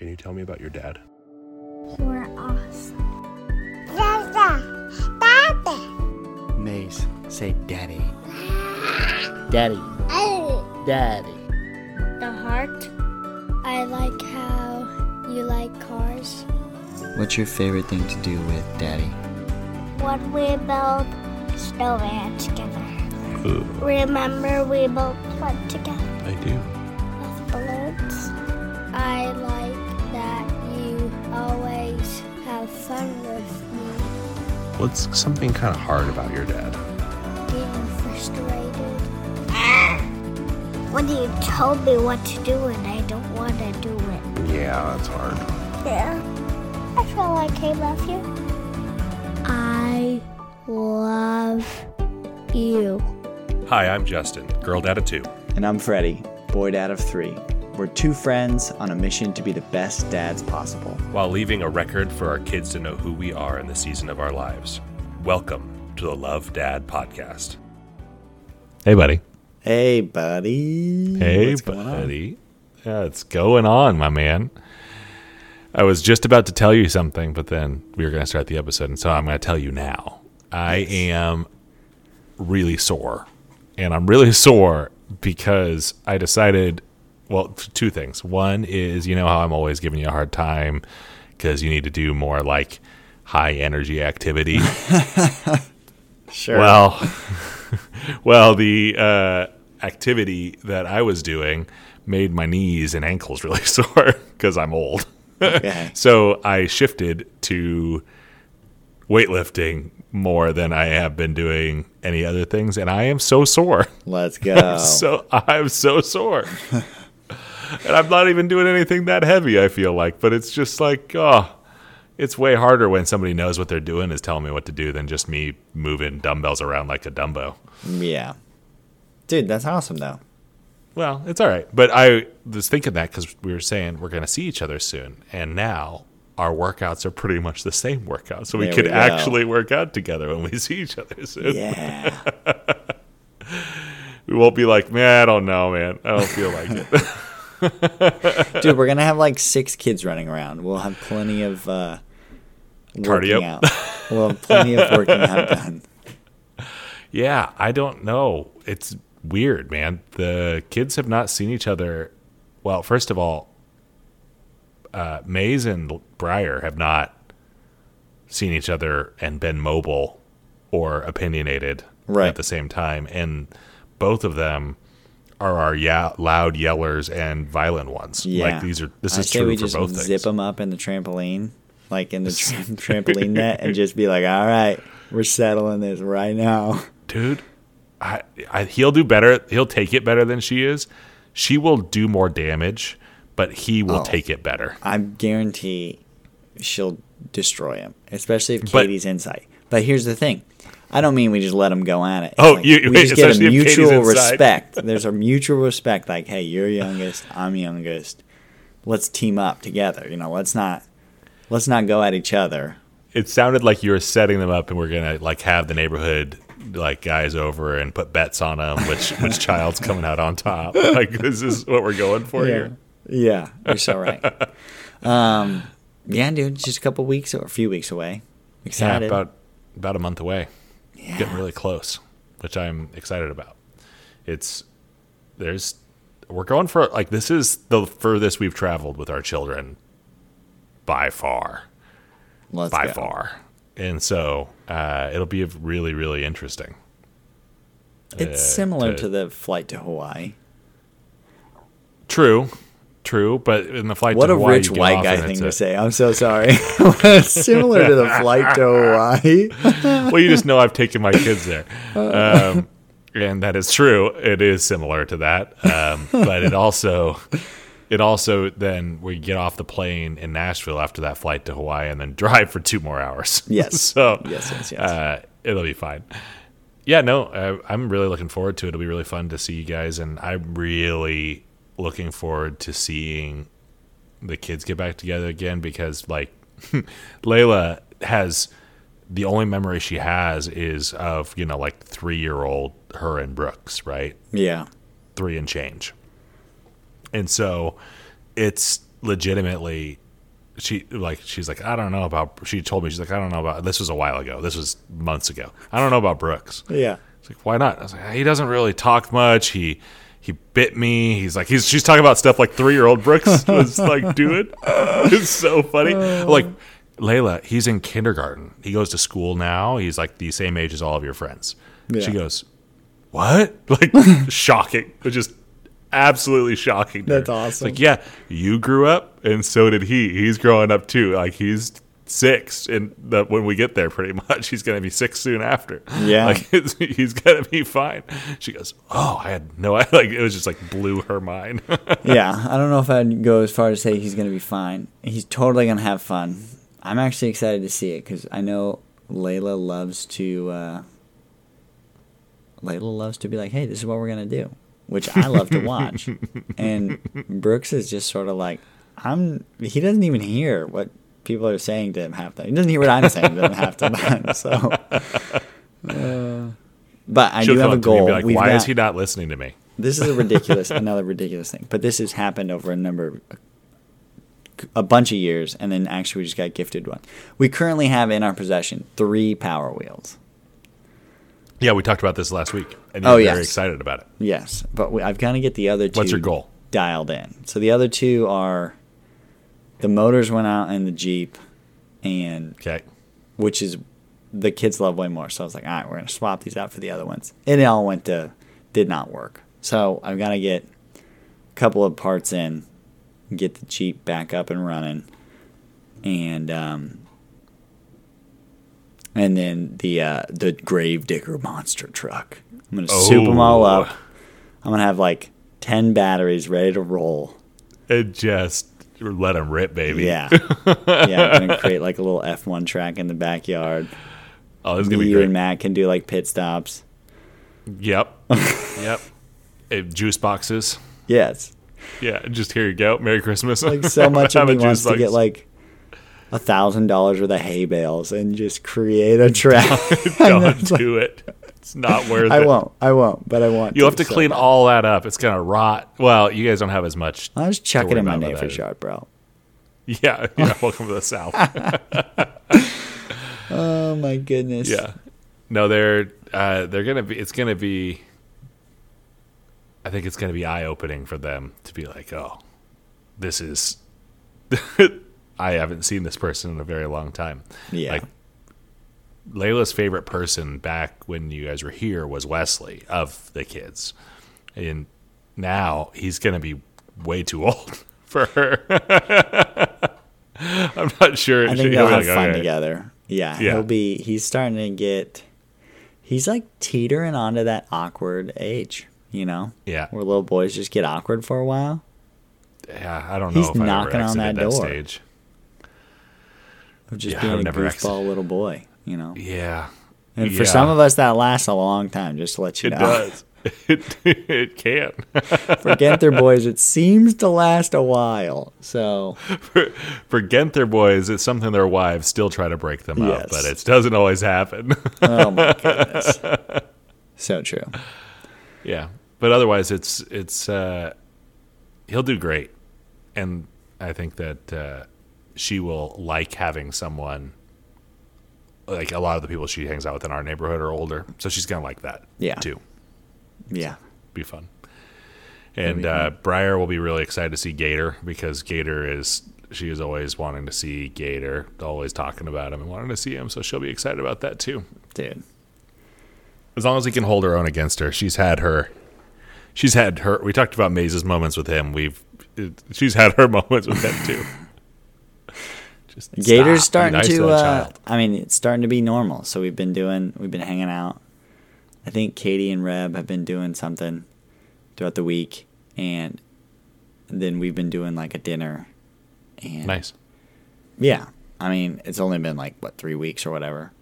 Can you tell me about your dad? You are awesome. Dada. Dada. Mace, say daddy. Daddy. Daddy. The heart. I like how you like cars. What's your favorite thing to do with daddy? When we build snowman together. Remember we built one together I do. with balloons? I like have fun with me. What's something kind of hard about your dad? Being frustrated. When you told me what to do and I don't want to do it. Yeah, that's hard. Yeah. I feel like I love you. I love you. Hi, I'm Justin, girl dad of two. And I'm Freddie, boy dad of three. We're two friends on a mission to be the best dads possible. while leaving a record for our kids to know who we are in the season of our lives. Welcome to the Love Dad podcast. Hey, buddy. Hey, buddy. Hey, What's buddy. Yeah, it's going on, my man. I was just about to tell you something, but then we were going to start the episode, and so I'm going to tell you now. I am really sore, and I'm really sore because I decided. Well, two things. One is, you know how I'm always giving you a hard time because you need to do more like high energy activity. Sure. Well, well, the uh, activity that I was doing made my knees and ankles really sore because I'm old. Okay. so I shifted to weightlifting more than I have been doing any other things, and I am so sore. Let's go. So I'm so sore. And I'm not even doing anything that heavy, I feel like, but it's just like, oh, it's way harder when somebody knows what they're doing is telling me what to do than just me moving dumbbells around like a Dumbo. yeah. Dude, that's awesome, though. Well, it's all right. But I was thinking that because we were saying we're going to see each other soon. And now our workouts are pretty much the same workout. So we There could we actually work out together when we see each other soon. Yeah. We won't be like, man, I don't know, man. I don't feel like it. Dude, we're going to have like six kids running around. We'll have plenty of uh, Cardio. out. We'll have plenty of working out done. Yeah, I don't know. It's weird, man. The kids have not seen each other. Well, first of all, uh, Maze and Briar have not seen each other and been mobile or opinionated Right. at the same time, and both of them are our yeah, loud yellers and violent ones. Yeah. Like these are. This I is true we for just both zip things. them up in the trampoline, like in the tra- trampoline net, and just be like, "All right, we're settling this right now." dude. I, I he'll do better. He'll take it better than she is. She will do more damage, but he will Oh. take it better. I guarantee she'll destroy him, especially if But- Katie's insight. But here's the thing. I don't mean we just let them go at it. Oh, like, you- we just get a especially if Katie's mutual respect. There's a mutual respect. Like, hey, you're youngest, I'm youngest. Let's team up together. You know, let's not let's not go at each other. It sounded like you were setting them up, and we're gonna like have the neighborhood like guys over and put bets on them, which which child's coming out on top. Like this is what we're going for here. Yeah, you're so right. um, yeah, dude, just a couple weeks or a few weeks away. Yeah, Excited. about about a month away. Yeah. Getting really close, which I'm excited about. It's there's we're going for like this is the furthest we've traveled with our children by far. Let's by go. far. And so uh, it'll be really, really interesting. It's uh, similar to- to the flight to Hawaii. True, true. But in the flight What to a Hawaii, rich you get white guy thing to a- say. I'm so sorry. Similar to the flight to Hawaii. well, you just know I've taken my kids there. Um, and that is true. It is similar to that. Um, but it also, it also then we get off the plane in Nashville after that flight to Hawaii and then drive for two more hours. Yes. so Yes, yes, yes. Uh, it'll be fine. Yeah, no, uh, I'm really looking forward to it. It'll be really fun to see you guys, and I'm really looking forward to seeing the kids get back together again because, like, Layla has the only memory she has is of you know like three year old her and Brooks, right? yeah. three and change. And so it's legitimately she like she's like I don't know about she told me she's like I don't know about this was a while ago this was months ago I don't know about Brooks Yeah. it's like why not I was like he doesn't really talk much he he bit me. He's like he's she's talking about stuff like three year old Brooks was like doing. It's so funny. Oh. Like Layla he's in kindergarten. He goes to school now. He's like the same age as all of your friends. Yeah. she goes what? Like shocking. Just absolutely shocking That's awesome. Like yeah you grew up and so did he. He's growing up too. Like he's six and the, when we get there pretty much he's gonna be six soon after Yeah. like it's, he's gonna be fine she goes oh i had no like it was just like blew her mind yeah, I don't know if I'd go as far as say he's going to be fine. He's totally going to have fun. I'm actually excited to see it because I know Layla loves to. Uh, Layla loves to be like, "Hey, this is what we're going to do," which I love to watch. and Brooks is just sort of like, "I'm." He doesn't even hear what people are saying to him half the time. He doesn't hear what I'm saying to him half the time. So, uh, but I She'll do have a up to me and goal. like why is he not listening to me this is a ridiculous, another ridiculous thing. But this has happened over a number, a bunch of years, and then actually we just got gifted one. We currently have in our possession three Power Wheels. yeah we talked about this last week and you're Oh, very yes. excited about it Yes, but we, I've got to get the other two. What's your goal? Dialed in. So the other two are the motors went out in the Jeep, and okay which is the kids love way more. So I was like, all right, we're gonna swap these out for the other ones. And it all went to did not work. So I've got to get a couple of parts in, get the Jeep back up and running, and um, and then the uh, the Gravedigger monster truck. I'm gonna soup them all Oh. up. I'm gonna have like ten batteries ready to roll. and just let him rip baby. Yeah, yeah. I'm gonna create like a little F1 track in the backyard. oh this is gonna be great you and Matt can do like pit stops. yep. Yep. Uh, juice boxes. Yes, yeah just here you go. Merry christmas. Like so much of me wants to get like a thousand dollars worth of hay bales and just create a track. don't do it it's not worth I it won't. I won't. But I want. you have to so clean all that up it's gonna rot well you guys don't have as much I'll just chuck in my about with neighbor's bro. yeah yeah welcome to the south Oh my goodness. Yeah. No, they're uh, they're gonna be. It's gonna be. I think it's gonna be eye opening for them to be like, oh, this is. I haven't seen this person in a very long time. Yeah. Like Layla's favorite person back when you guys were here was Wesley of the kids, and now he's gonna be way too old for her. I'm not sure. I think they'll have like, fun together. Yeah, Yeah. he'll be. He's starting to get. He's like teetering onto that awkward age. You know, Yeah. where little boys just get awkward for a while. Yeah, I don't know He's knocking on exited that door. stage. Of just Yeah, being I've a goofball exited. little boy. You know. Yeah, And for Yeah. some of us, that lasts a long time. Just to let you it know. It does. It, it can. for Genther boys, it seems to last a while. So for, for Genther boys, it's something their wives still try to break them up, but it doesn't always happen. Oh my goodness. so true. yeah, but otherwise, it's it's uh, he'll do great, and I think that uh, she will like having someone. Like a lot of the people she hangs out with in our neighborhood are older, so she's gonna like that. Yeah. too. Yeah. be fun. And uh, Briar will be really excited to see Gator because Gator is she is always wanting to see Gator, always talking about him and wanting to see him. So she'll be excited about that too. Dude. As long as he can hold her own against her, she's had her. She's had her. We talked about Maze's moments with him. We've she's had her moments with him too. Just Gator's stop. Starting nice to. uh. I mean, it's starting to be normal. So we've been doing. We've been hanging out. I think Katie and Reb have been doing something throughout the week, and then we've been doing like a dinner. And nice. Yeah. I mean, it's only been like, what, three weeks or whatever.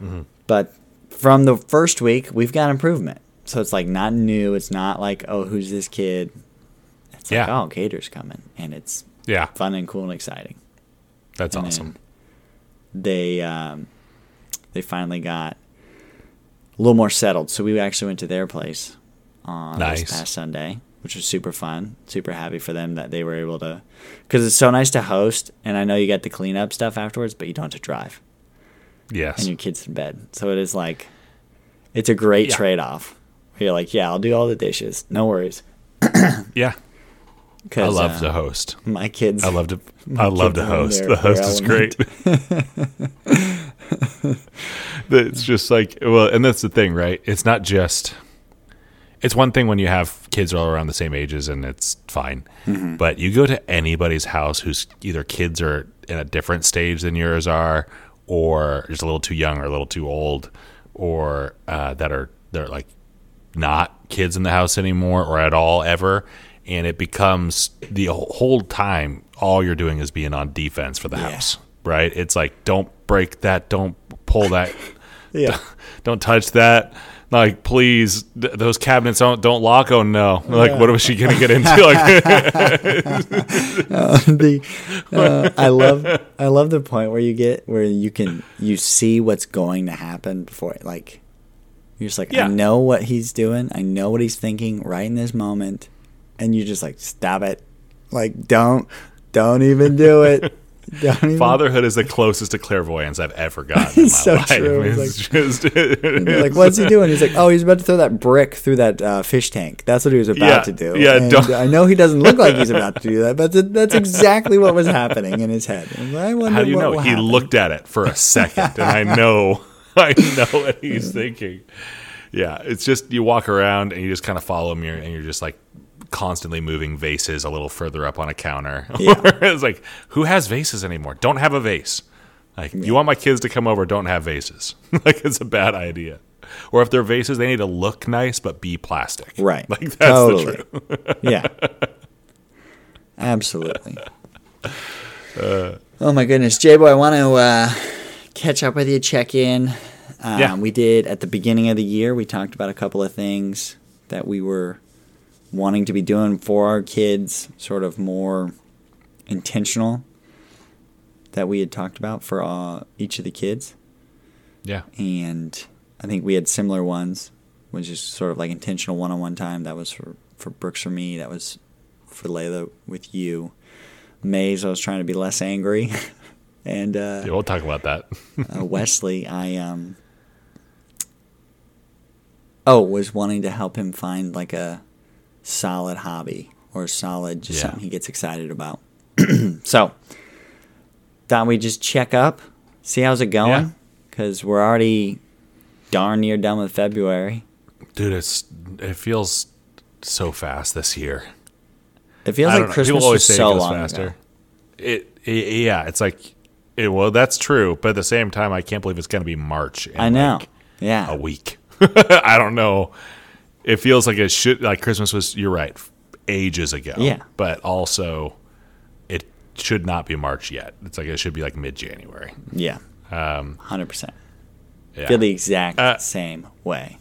Mm-hmm. But from the first week, we've got improvement. So it's like not new. It's not like, oh, who's this kid? It's like, Yeah. oh, Gator's coming. And it's Yeah, fun and cool and exciting. That's And awesome. They, um, they finally got a little more settled. So we actually went to their place on Nice. this past Sunday. Which was super fun. Super happy for them that they were able to, because it's so nice to host, and I know you get the cleanup stuff afterwards, but you don't have to drive, Yes. and your kids in bed. So it is like, it's a great Yeah. trade off. You're like, yeah, I'll do all the dishes, no worries. yeah. I love uh, to host. my kids. I love to. I love to kids are in host. their- The host is element. great. it's just like well, and that's the thing, right? It's not just. It's one thing when you have kids all around the same ages and it's fine, Mm-hmm. but you go to anybody's house whose either kids are in a different stage than yours are, or just a little too young or a little too old, or uh, that are they're like not kids in the house anymore or at all ever and it becomes the whole time all you're doing is being on defense for the Yeah. house right? It's like don't break that don't pull that. Yeah. don't touch that. Like please th- those cabinets don't don't lock oh no. Like what was she gonna get into? Like the uh, I love I love the point where you get where you can you see what's going to happen before it like you're just like Yeah. I know what he's doing. I know what he's thinking right in this moment and you just like stop it like don't don't even do it even fatherhood is the closest to clairvoyance i've ever gotten my So life true. it's It's just You're like what's he doing he's like oh he's about to throw that brick through that uh, fish tank that's what he was about Yeah, to do yeah, I know he doesn't look like he's about to do that but th- that's exactly what was happening in his head I wonder How do you know? He happen. looked at it for a second, and I know, I know what he's thinking. Yeah, it's just you walk around and you just kind of follow him, and you're just like constantly moving vases a little further up on a counter. Yeah. it's like, who has vases anymore? Don't have a vase. Like, you want my kids to come over? Don't have vases. like, it's a bad idea. Or if they're vases, they need to look nice but be plastic. Right. Like that's Totally. the truth. Yeah. Absolutely. Uh. oh my goodness, J boy, I want to uh, catch up with you, check in. Um, Yeah. We did at the beginning of the year. We talked about a couple of things that we were wanting to be doing for our kids, sort of more intentional that we had talked about for uh, each of the kids Yeah. and I think we had similar ones, which is sort of like intentional one-on-one time. That was for for Brooks for me. That was for Layla with you. Maze, I was trying to be less angry, and uh, Yeah, we'll talk about that. uh, Wesley, I um oh was wanting to help him find like a solid hobby or solid just Yeah. something he gets excited about. so thought we just check up, see how's it going, because we're already darn near done with February. Dude, it's it feels so fast this year. It feels like know. Christmas People always was so long faster. ago. It, it yeah, it's like it, well, that's true, but at the same time, I can't believe it's going to be March. In I know. like yeah. a week. I don't know. It feels like it should like Christmas was. You're right, ages ago. Yeah. but also it should not be March yet. It's like it should be like mid January. Yeah. Um, Hundred percent. yeah. Feel the exact Uh, same way.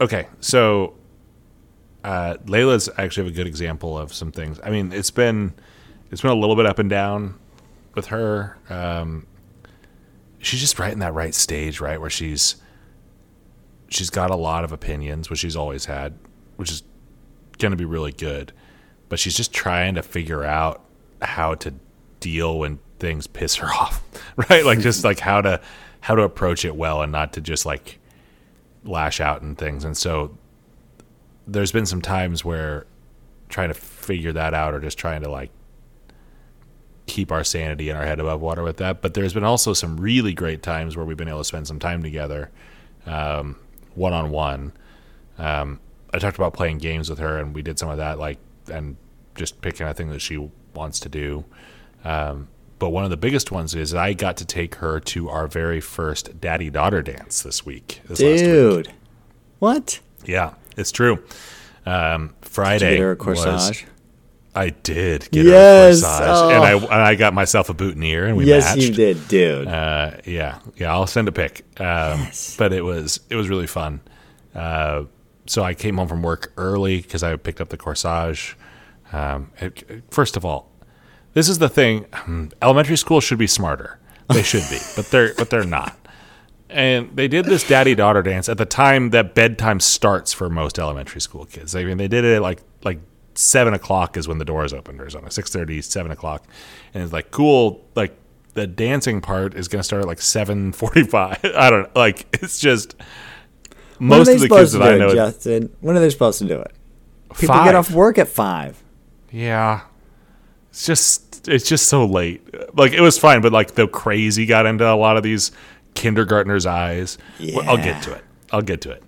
Okay, so uh, Layla's actually have a good example of some things. I mean, it's been it's been a little bit up and down with her. Um, she's just right in that right stage, right where she's she's got a lot of opinions, which she's always had, which is going to be really good. But she's just trying to figure out how to deal when things piss her off, right? Like just like how to how to approach it well and not to just like lash out and things. And so there's been some times where trying to figure that out or just trying to like keep our sanity and our head above water with that. But there's been also some really great times where we've been able to spend some time together, um, one on one. I talked about playing games with her, and we did some of that, like and just picking a thing that she wants to do. Um, but one of the biggest ones is I got to take her to our very first daddy daughter dance this week. This last week. Dude. What? Yeah, it's true. Um, Did Friday you get her a was- corsage? I did get Yes, a corsage, and oh. I and I got myself a boutonniere, and we matched. yes, matched. you did, dude. Uh, yeah, yeah. I'll send a pic. Um, Yes. But it was it was really fun. Uh, so I came home from work early because I picked up the corsage. Um, it- first of all, this is the thing. hmm, Elementary school should be smarter. They should be, but they're but they're not. and they did this daddy daughter dance at the time that bedtime starts for most elementary school kids. I mean, they did it at like like seven o'clock is when the doors open or something, 6.30, 7 o'clock, and it's like cool. Like the dancing part is going to start at like seven forty five. I don't know. Like it's just most of the kids that I it, know. Justin? When are they supposed to do it? People Five. get off work at five. Yeah. It's just it's just so late. Like it was fine, but like the crazy got into a lot of these kindergartners' eyes. Well, I'll get to it. I'll get to it.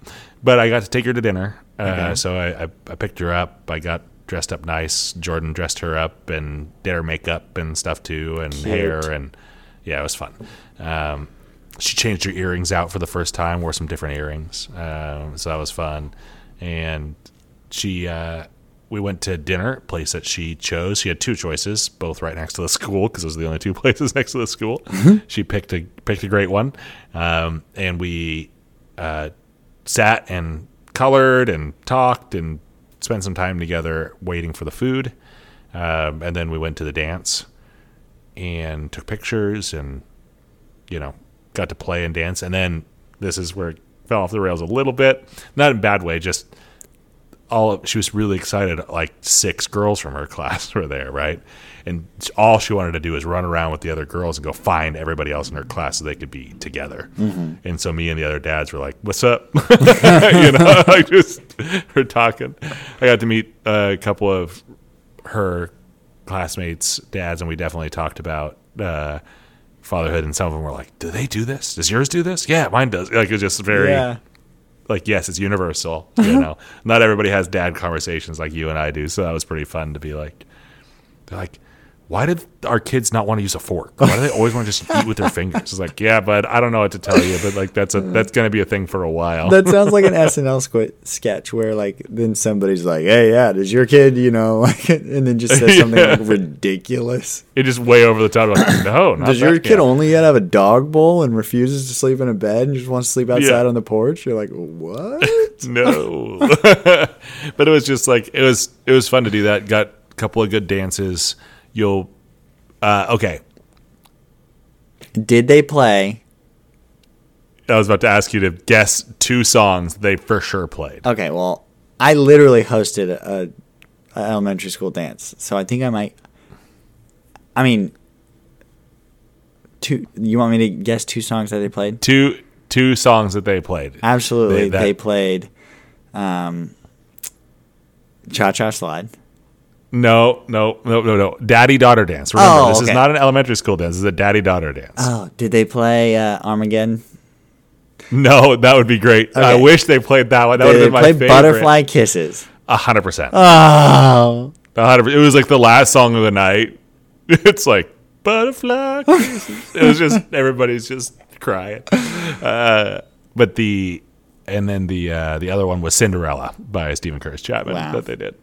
But I got to take her to dinner. Uh, Okay. so I, I, I picked her up. I got dressed up nice. Jordan dressed her up and did her makeup and stuff too, and Cute. hair and yeah, it was fun. Um, she changed her earrings out for the first time. Wore some different earrings, um, so that was fun. And she, uh, we went to dinner, place that she chose. She had two choices, both right next to the school because those are the only two places next to the school. she picked a picked a great one, um, and we uh, sat and colored and talked and spent some time together waiting for the food. Um, and then we went to the dance and took pictures and you know got to play and dance and then this is where it fell off the rails a little bit not in a bad way just all of, she was really excited like six girls from her class were there right and all she wanted to do was run around with the other girls and go find everybody else in her class so they could be together and so me and the other dads were like what's up you know like just we're talking i got to meet a couple of her classmates' dads, and we definitely talked about uh, fatherhood. And some of them were like, "Do they do this? Does yours do this? Yeah, mine does." Like it's just very Yeah. like yes, it's universal. You know, not everybody has dad conversations like you and I do. So that was pretty fun to be like, they're like. Why did our kids not want to use a fork? Why do they always want to just eat with their fingers? It's like, yeah, but I don't know what to tell you. But like, that's a that's going to be a thing for a while. That sounds like an SNL squ- sketch where like then somebody's like, "Hey, yeah, does your kid, you know," and then just says something Yeah. like ridiculous. it just way over the top. Like, no, not Does your kid only yet have a dog bowl and refuses to sleep in a bed and just wants to sleep outside Yeah. on the porch? You're like, what? no but it was just like it was it was fun to do that got a couple of good dances you'll uh okay Did they play? i was about to ask you to guess two songs they for sure played Okay, well, I literally hosted a, a elementary school dance, so I think I might. I mean, two. You want me to guess two songs that they played? two two songs that they played Absolutely, They- that- they played um, "Cha Cha Slide." No no no no no daddy daughter dance remember Oh, this is not an elementary school dance this is a daddy daughter dance Oh, did they play uh, Armageddon? no that would be great i wish they played that one that would have been my favorite "Butterfly Kisses"? a hundred percent Oh, A hundred percent. It was like the last song of the night. It's like butterfly. kisses. it was just everybody's just crying. Uh, but the and then the uh, the other one was Cinderella by Steven Curtis Chapman Wow. that they did.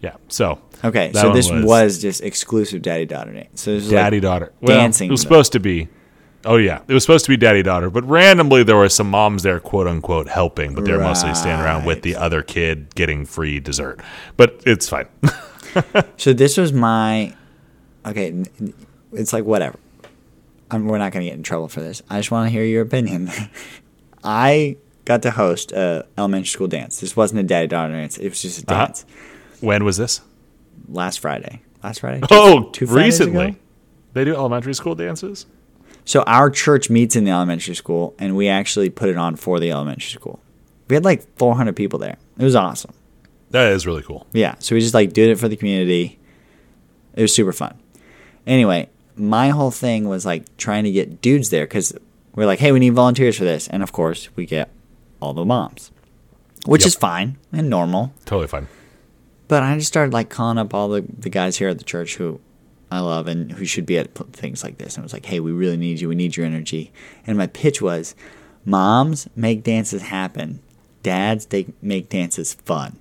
Yeah. So okay. So this was, just exclusive daddy daughter dance. So this was daddy like, daughter. Well, dancing, It was supposed to be. Oh yeah, it was supposed to be daddy daughter, but randomly there were some moms there, quote unquote, helping, but they're mostly standing around with the other kid getting free dessert. But it's fine. So this was my okay. It's like whatever. I'm, we're not going to get in trouble for this. I just want to hear your opinion. I got to host a elementary school dance. This wasn't a daddy daughter dance. It was just a Uh-huh. When was this? last Friday. Last Friday. Oh, two Fridays recently. ago? They do elementary school dances. So our church meets in the elementary school, and we actually put it on for the elementary school. We had like 400 people there. It was awesome. That is really cool. Yeah, so we just like did it for the community. It was super fun. Anyway, my whole thing was like trying to get dudes there because we're like, hey, we need volunteers for this, and of course we get all the moms, which Yep. is fine and normal. Totally fun. But I just started like calling up all the, the guys here at the church who I love and who should be at things like this. And I was like, hey, we really need you. We need your energy. And my pitch was moms make dances happen, dads they make dances fun.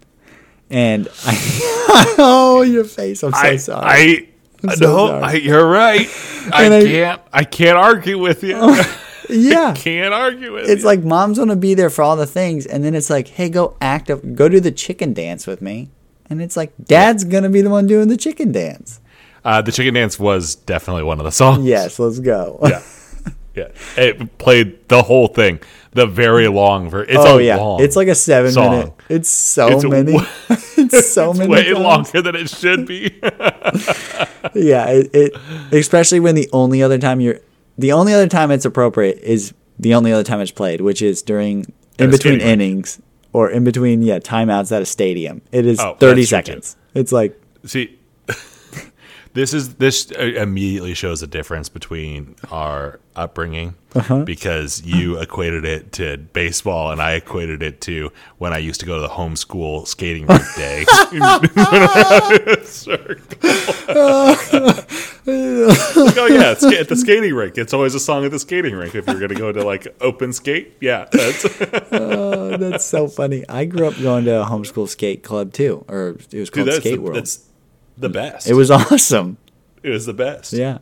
And I, oh, your face. I'm so I, sorry. I, I'm so no, sorry. I, you're right. I I- can't. I can't argue with you. Oh, yeah. I can't argue with It's you. like moms want to be there for all the things. And then it's like, hey, go act up, go do the chicken dance with me. And it's like, dad's going to be the one doing the chicken dance. uh, the chicken dance was definitely one of the songs. Yes, let's go. Yeah. Yeah, it played the whole thing, the very long version. It's oh a yeah, long it's like a seven song. minute. It's so It's many. wa- it's so many. It's way times. longer than it should be. Yeah, it, it especially when the only other time you're the only other time it's appropriate is the only other time it's played, which is during in between innings or in between yeah timeouts at a stadium. It is Oh, thirty that's seconds. It's like See, this is this immediately shows a difference between our upbringing Uh-huh. because you equated it to baseball and I equated it to when I used to go to the homeschool skating rink day. oh yeah, it's at the skating rink. It's always a song at the skating rink. If you're gonna go to like open skate, yeah, that's oh, that's so funny. I grew up going to a homeschool skate club too, or it was called that's, Skate the, World. that's the best. It was awesome. it was the best. Yeah.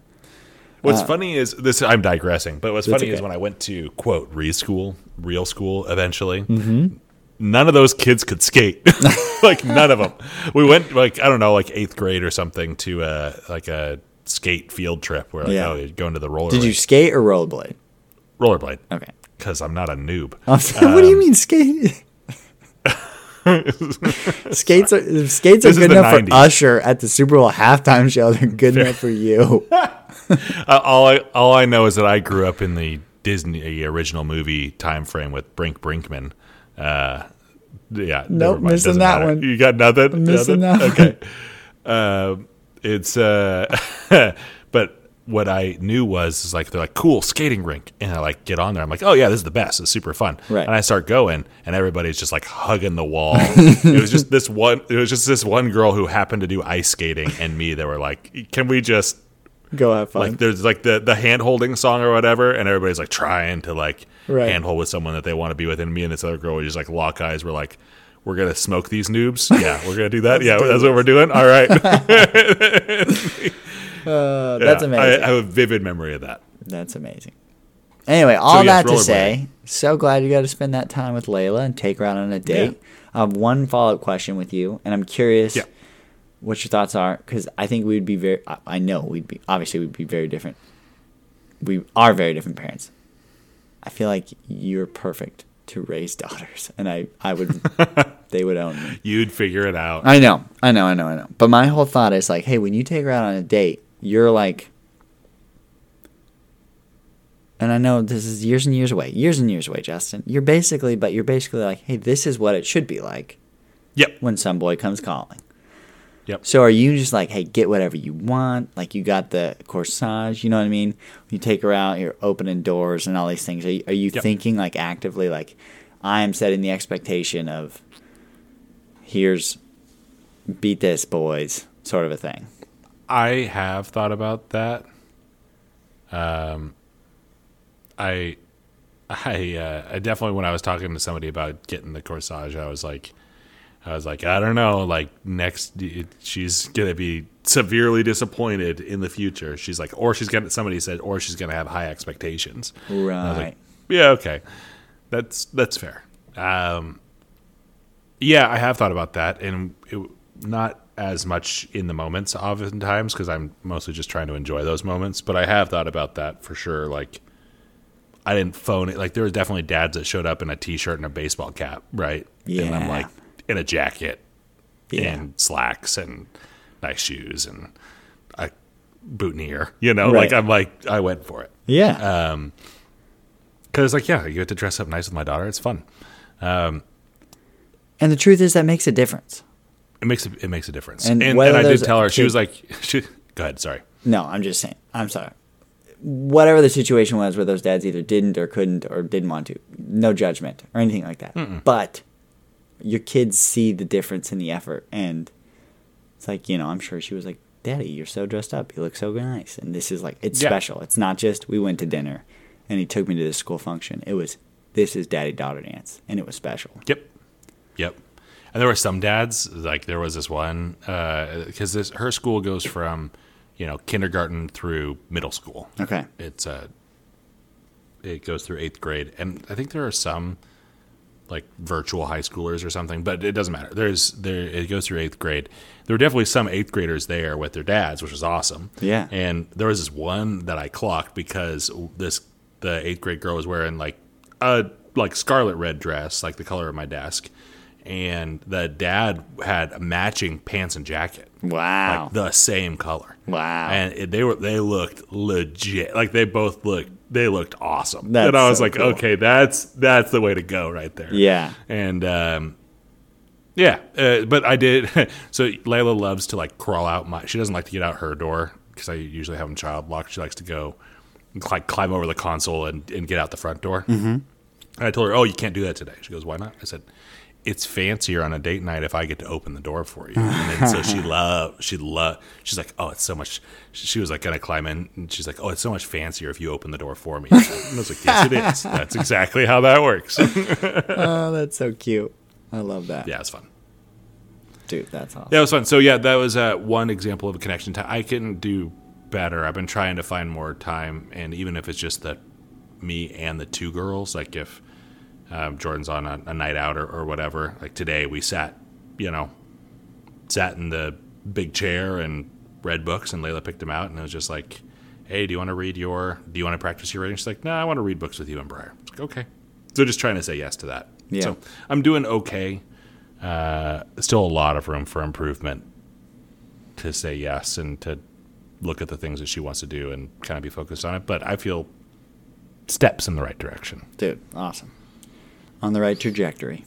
What's funny is this. I'm digressing, but what's funny is when I went to quote re school, real school, eventually. Mm-hmm. None of those kids could skate, like none of them. We went like I don't know, like eighth grade or something to uh like a skate field trip where like Yeah. oh you're going to the roller Did you skate or rollerblade? rollerblade Okay. because I'm not a noob. I'm what do you mean skate? skates are skates are This good enough 90s. for Usher at the Super Bowl halftime show. They're good enough for you. Uh, all I all I know is that I grew up in the Disney original movie time frame with Brink Brinkman. Uh, yeah, nope, missing that matter. one. You got nothing. missing Nothing? that Okay. Um, it's uh, but what I knew was is like they're like cool skating rink, and I like get on there. I'm like, oh yeah, this is the best. It's super fun. Right. And I start going, and everybody's just like hugging the wall. it was just this one. It was just this one girl who happened to do ice skating, and me. They were like, can we just Go have fun. like there's like the the hand holding song or whatever, and everybody's like trying to like Right. hand hold with someone that they want to be with, and me and this other girl we just like lock eyes. We're like, we're gonna smoke these noobs. Yeah, we're gonna do that. yeah, that's what we're doing. All right. Uh, that's Yeah, amazing. I, I have a vivid memory of that. that's amazing. Anyway, all yes, that to say, so glad you got to spend that time with Layla and take her out on a date. I have one follow up question with you, and I'm curious Yeah. what your thoughts are because I think we'd be very. I know we'd be obviously we'd be very different. We are very different parents. I feel like you're perfect to raise daughters, and I I would they would own me. You'd figure it out. I know, I know, I know, I know. But my whole thought is like, hey, when you take her out on a date, you're like, and I know this is years and years away, years and years away, Justin. You're basically, but you're basically like, hey, this is what it should be like Yep. when some boy comes calling. Yep. So are you just like, hey, get whatever you want? Like you got the corsage, you know what I mean? You take her out, you're opening doors and all these things. Are you, are you Yep. thinking like actively, like, I am setting the expectation of, here's, beat this, boys, sort of a thing. I have thought about that. Um, I, I, uh, I definitely when I was talking to somebody about getting the corsage, I was like, I was like, I don't know, like next, it- she's gonna be severely disappointed in the future. She's like, or she's gonna. Somebody said, or she's gonna have high expectations. Right. like, yeah, okay, that's that's fair. Um, yeah, I have thought about that, and it, not as much in the moments, oftentimes, because I'm mostly just trying to enjoy those moments. But I have thought about that for sure. Like, I didn't phone it. Like, there were definitely dads that showed up in a t-shirt and a baseball cap, right? And I'm Yeah. like in a jacket Yeah. and slacks and nice shoes and a boutonniere. You know, Right. like I'm like I went for it. Yeah. Um, because like yeah, you get to dress up nice with my daughter. It's fun. Um, and the truth is that makes a difference. it makes a, it makes a difference. And And, and, I did tell her she was like, she, go ahead. Sorry. No, I'm just saying. I'm sorry. Whatever the situation was where those dads either didn't or couldn't or didn't want to, no judgment or anything like that. But your kids see the difference in the effort. And it's like, you know, I'm sure she was like, Daddy, you're so dressed up. You look so nice. And this is like, it's Yeah. special. It's not just we went to dinner and he took me to this school function. It was, this is daddy daughter dance. And it was special. Yep. Yep. And there were some dads, like there was this one, because this her school goes from, you know, kindergarten through middle school. Okay. It's uh, it goes through eighth grade, and I think there are some like virtual high schoolers or something, but it doesn't matter. There's there it goes through eighth grade. There were definitely some eighth graders there with their dads, which was awesome. Yeah. And there was this one that I clocked because this the eighth grade girl was wearing like a like scarlet red dress, like the color of my desk, and the dad had a matching pants and jacket, Wow. like the same color. wow. And it, they were they looked legit, like they both looked they looked awesome. That's and I was so like, cool. okay, that's that's the way to go right there. yeah. And um, yeah, uh, but I did. so Layla loves to like crawl out my. She doesn't like to get out her door because I usually have them child locked. She likes to go like climb over the console and, and get out the front door. Mm-hmm. And I told her, "Oh, you can't do that today." She goes, "Why not?" I said, "It's fancier on a date night if I get to open the door for you." And then so she loved. She loved. She's like, "Oh, it's so much." She was like gonna climb in, and she's like, "Oh, it's so much fancier if you open the door for me." And I was like, "Yes, it is. That's exactly how that works." Oh, that's so cute. I love that. yeah, it's fun. Dude, that's awesome. That was fun. So yeah, that was uh, one example of a connection time. I can do better. I've been trying to find more time, and even if it's just that me and the two girls, like if um, Jordan's on a, a night out or, or whatever, like today we sat, you know, sat in the big chair and read books, and Layla picked them out, and it was just like, hey, do you want to read your? Do you want to practice your reading? She's like, no, I want to read books with you and Briar. It's like, okay. So just trying to say yes to that. Yeah. So I'm doing okay. Uh, still a lot of room for improvement to say yes and to look at the things that she wants to do and kind of be focused on it. But I feel steps in the right direction. Dude, awesome. On the right trajectory.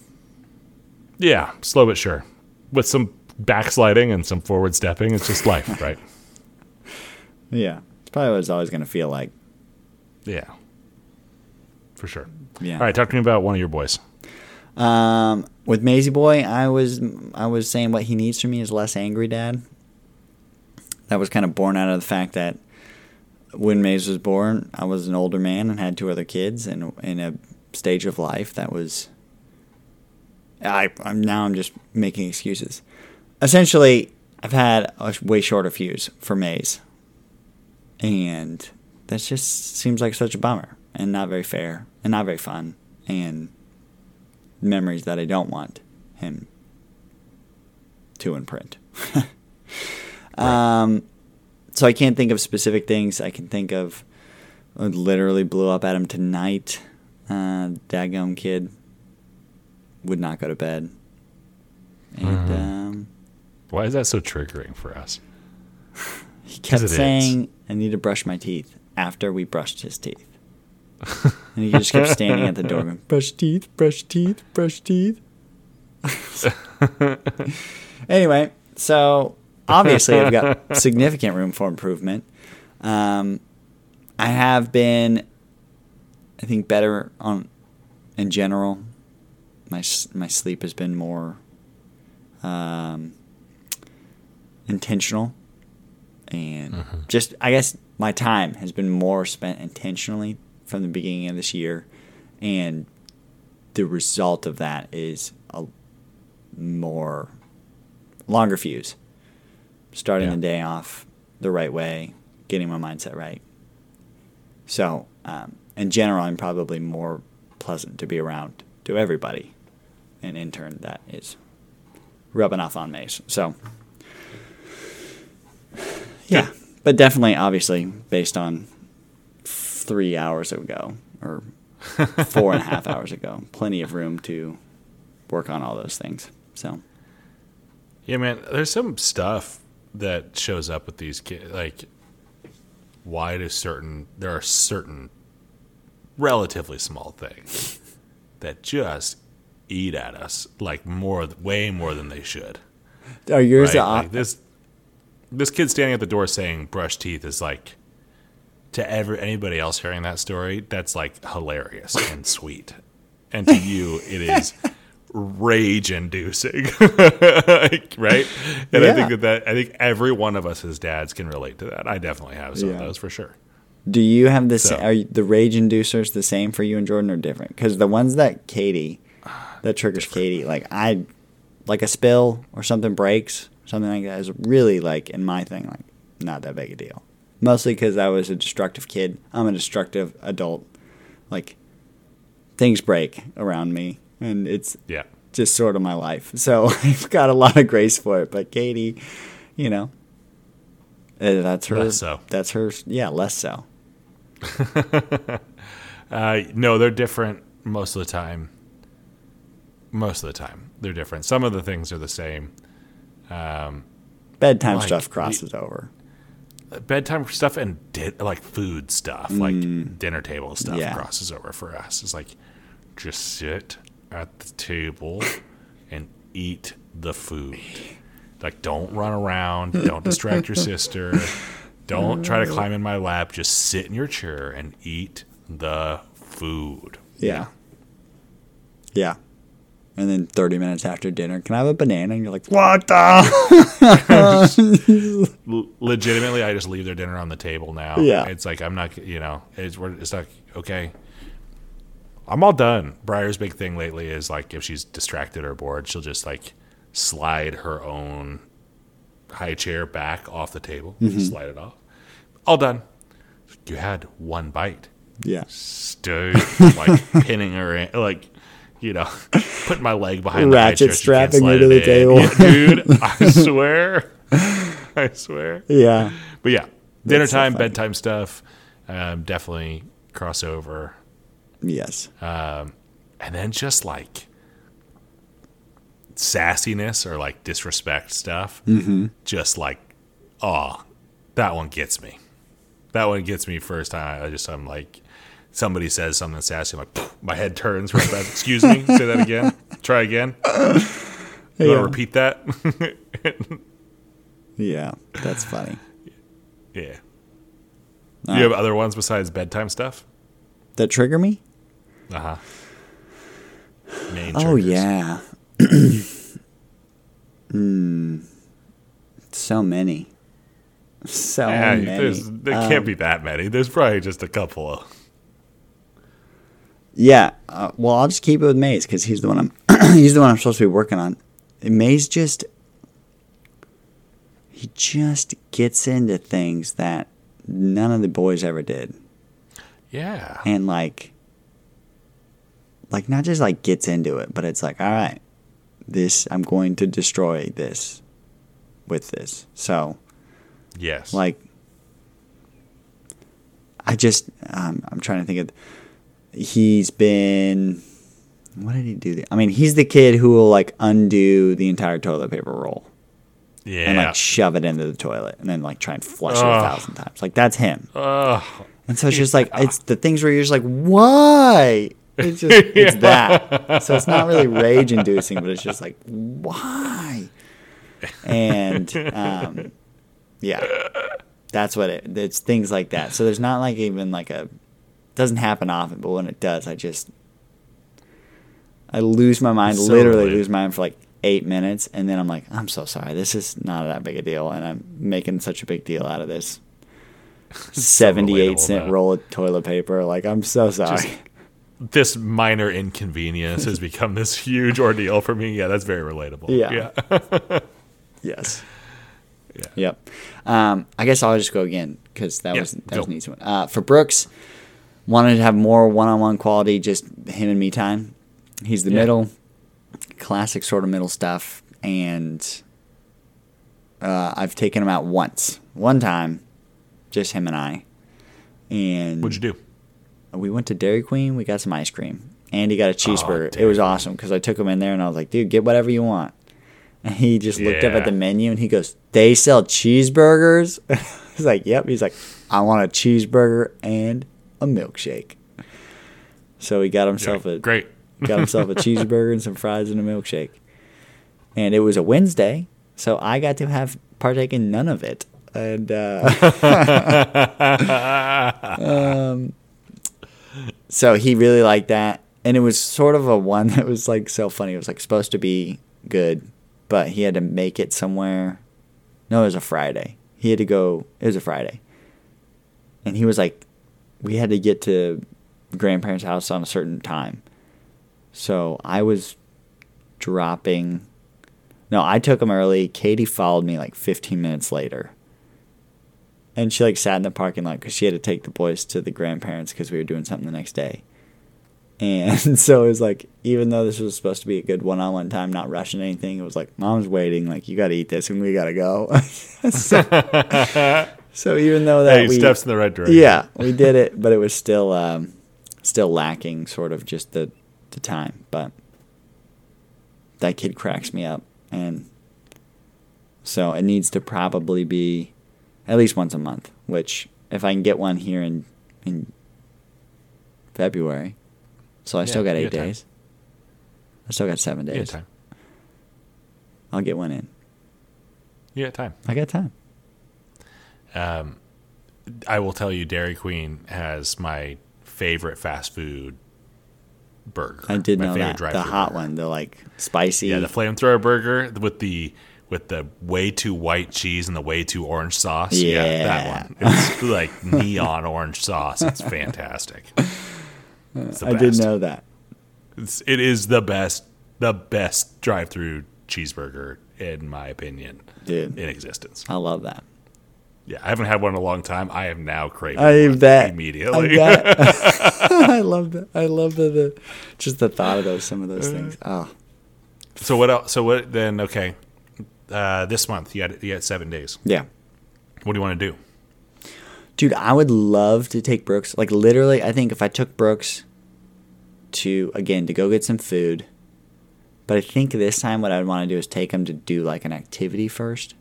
Yeah, slow but sure. With some backsliding and some forward stepping, it's just life, right? Yeah. It's probably what it's always going to feel like. Yeah, for sure. Yeah. All right, talk to me about one of your boys. Um, with Maisie Boy, I was I was saying what he needs from me is less angry dad. That was kind of born out of the fact that when Maze was born, I was an older man and had two other kids, and in a stage of life that was. I I'm now I'm just making excuses. Essentially, I've had a way shorter fuse for Maze, and that just seems like such a bummer and not very fair and not very fun and memories that I don't want him to imprint. um, so I can't think of specific things. I can think of I literally blew up at him tonight. Uh, daggum kid would not go to bed. And um, Why is that so triggering for us? he kept it is. saying, I need to brush my teeth after we brushed his teeth. and he just kept standing at the door going, brush teeth, brush teeth, brush teeth. anyway, so obviously I've got significant room for improvement. Um, I have been, I think, better on in general. My my sleep has been more um, intentional, and just I guess my time has been more spent intentionally from the beginning of this year, and the result of that is a more longer fuse. Starting Yeah. the day off the right way, getting my mindset right. So, um, in general, I'm probably more pleasant to be around to everybody. An intern that is rubbing off on Mace. So, yeah, but definitely, obviously, based on three hours ago or four and a half hours ago, plenty of room to work on all those things. So, Yeah, man. There's some stuff that shows up with these kids. Like, why do certain there are certain relatively small things that just eat at us like more, way more than they should. are yours Right? Like this, this kid standing at the door saying "brush teeth" is like to ever anybody else hearing that story. That's like hilarious and sweet, and to you, it is rage inducing, right? And I think that, that I think every one of us as dads can relate to that. I definitely have some of those for sure. Do you have the So- sa- are you- the rage inducers the same for you and Jordan or different? Because the ones that Katie, that triggers Katie, like I, like a spill or something breaks, something like that is really like in my thing like not that big a deal. Mostly because I was a destructive kid. I'm a destructive adult. Like things break around me, and it's Yeah, just sort of my life. So I've got a lot of grace for it. But Katie, you know, uh, that's her. Less so. That's her. Yeah, less so. Uh, no, they're different most of the time. Most of the time, they're different. Some of the things are the same. Um, Bedtime Like, stuff crosses over. bedtime stuff and di- like food stuff, like dinner table stuff, Mm. Yeah. crosses over for us. It's like just sit at the table and eat the food. Like, don't run around. Don't distract your sister. Don't try to mm. climb in my lap. Just sit in your chair and eat the food. Yeah. Yeah. And then 30 minutes after dinner, can I have a banana? And you're like, what the? Legitimately, I just leave their dinner on the table now. Yeah. it's like I'm not, you know, it's it's like okay, I'm all done. Briar's big thing lately is like if she's distracted or bored, she'll just like slide her own high chair back off the table, Mm-hmm. slide it off. All done. You had one bite. yeah. Stood like pinning her in, like. You know, putting my leg behind Ratchet the high chair, she can't strapping her to the in. table. Yeah, dude. I swear, I swear. Yeah. But yeah, dinner That's time, funny. bedtime stuff, um, definitely crossover. Yes. Um, and then just like sassiness or like disrespect stuff. Mm-hmm. Just like, oh, that one gets me. That one gets me first time. I just, I'm like, somebody says something sassy, I'm like, my head turns right fast. Excuse me, say that again. Try again. You want to repeat that? Yeah. That's funny. yeah. Do you have other ones besides bedtime stuff? that trigger me? Uh huh. Oh, triggers. yeah. Hmm. So many. So Yeah, many. there Um, can't be that many. There's probably just a couple of. Yeah. Uh, well, I'll just keep it with Maze because he's the one I'm. he's the one I'm supposed to be working on. And Maze just. He just gets into things that none of the boys ever did, Yeah. and like. Like not just like gets into it, but it's like, all right, this I'm going to destroy this, with this. So Yes. like i just um, i'm trying to think of he's been what did he do i mean he's the kid who will like undo the entire toilet paper roll yeah. and like shove it into the toilet and then like try and flush it a thousand times like that's him Ugh. and so it's just like it's the things where you're just like why it's just it's that. So it's not really rage inducing but it's just like why? And um yeah. That's what it it's things like that. So there's not like even like a doesn't happen often but when it does i just i lose my mind So literally related. lose my mind for like eight minutes and then i'm like i'm so sorry. This is not that big a deal and i'm making such a big deal out of this 78 relatable, cent roll of toilet paper. Like i'm so sorry. Just- This minor inconvenience has become this huge ordeal for me. Yeah, that's very relatable. Yeah. Yeah. yes Yeah. Yep. Um, I guess I'll just go again because that Yeah, was that go. was an easy one. Uh, for Brooks, wanted to have more one-on-one quality, just him and me time. He's the Yeah. middle, classic sort of middle stuff, and uh, I've taken him out once, one time, just him and I, and What'd you do? We went to Dairy Queen. We got some ice cream, and he got a cheeseburger. it was awesome because I took him in there and I was like, "Dude, get whatever you want." And he just looked up at the menu and he goes, "They sell cheeseburgers." I was like, "Yep." He's like, "I want a cheeseburger and a milkshake." So he got himself like, a Great. got himself a cheeseburger and some fries and a milkshake. And it was a Wednesday, so I got to have partake in none of it. And uh, um, so he really liked that, and it was sort of a one that was like so funny. It was like supposed to be good, but he had to make it somewhere. No, it was a Friday. He had to go. It was a Friday, and he was like, we had to get to grandparents' house on a certain time. So I was dropping. No, I took him early. Katie followed me like 15 minutes later. And she like sat in the parking lot because she had to take the boys to the grandparents because we were doing something the next day. And so it was like, even though this was supposed to be a good one on one time, not rushing anything, it was like, mom's waiting. Like, you got to eat this and we got to go. so, so even though that Hey, we. steps in the right direction. Yeah, we did it, but it was still um, still lacking sort of just the the time, but that kid cracks me up and so it needs to probably be at least once a month, which if I can get one here in in February. So I Yeah, still got 8 got time. days. I still got 7 days. time. I'll get one in. You got time. I got time. Um, I will tell you, Dairy Queen has my favorite fast food burger. I did my know favorite that. The hot burger. one, the like spicy. Yeah, the flamethrower burger with the with the way too white cheese and the way too orange sauce. Yeah, Yeah. that one. It's like neon orange sauce. It's fantastic. It's I didn't know that. It's, it is the best, the best drive-through cheeseburger in my opinion Dude. in existence. I love that. Yeah, I haven't had one in a long time. I am now craving I one bet. immediately. I bet. I love that. I love the, the just the thought of those some of those things. Oh, so what else? So what then? Okay, uh, this month you had you had seven days. yeah. What do you want to do? Dude, I would love to take Brooks. Like literally, I think if I took Brooks to again to go get some food, but I think this time what I'd want to do is take him to do like an activity first,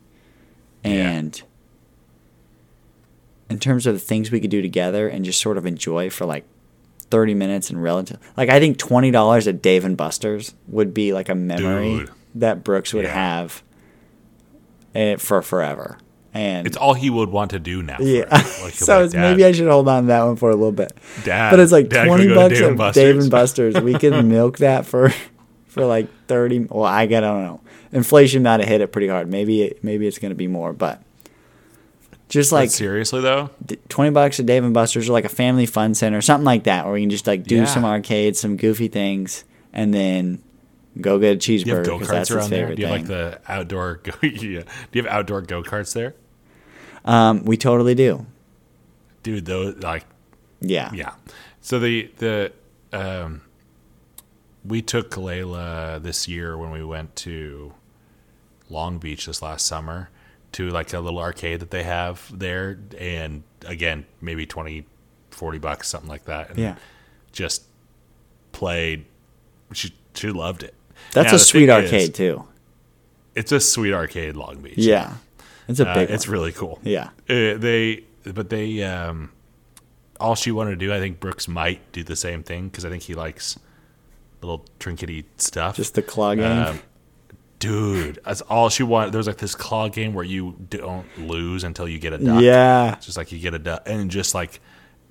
Yeah. and in terms of the things we could do together and just sort of enjoy for like 30 minutes and relative like i think $20 at dave and buster's would be like a memory Dude. that brooks would Yeah. have eh, for forever and It's all he would want to do now. yeah. Like, so like, maybe i should hold on to that one for a little bit Dad, but it's like Dad, 20 we go to bucks Dave and at dave and Buster's? we could milk that for for like 30 well i get i don't know inflation might have hit it pretty hard maybe it, maybe it's going to be more but just But like seriously though, 20 bucks at Dave and Buster's or like a family fun center, something like that, where you can just like do Yeah. some arcades, some goofy things, and then go get a do you have cheeseburger go karts around there? Do you have like the outdoor? Go, yeah. Do you have outdoor go karts there, um, we totally do. dude? Those like Yeah. yeah. So the the um, we took Layla this year when we went to Long Beach this last summer to like a little arcade that they have there, and again maybe 20, 40 bucks something like that. And Yeah. just played. She she loved it. That's Now, a sweet thing is, arcade too. It's a sweet arcade, Long Beach. Yeah. It's a Uh, big it's really cool. Yeah. Uh, they, but they, um, all she wanted to do, I think Brooks might do the same thing because I think he likes little trinkety stuff. Just the claw game. Um, dude, that's all she wanted. There was like this claw game where you don't lose until you get a duck. yeah. It's just like you get a duck, and just like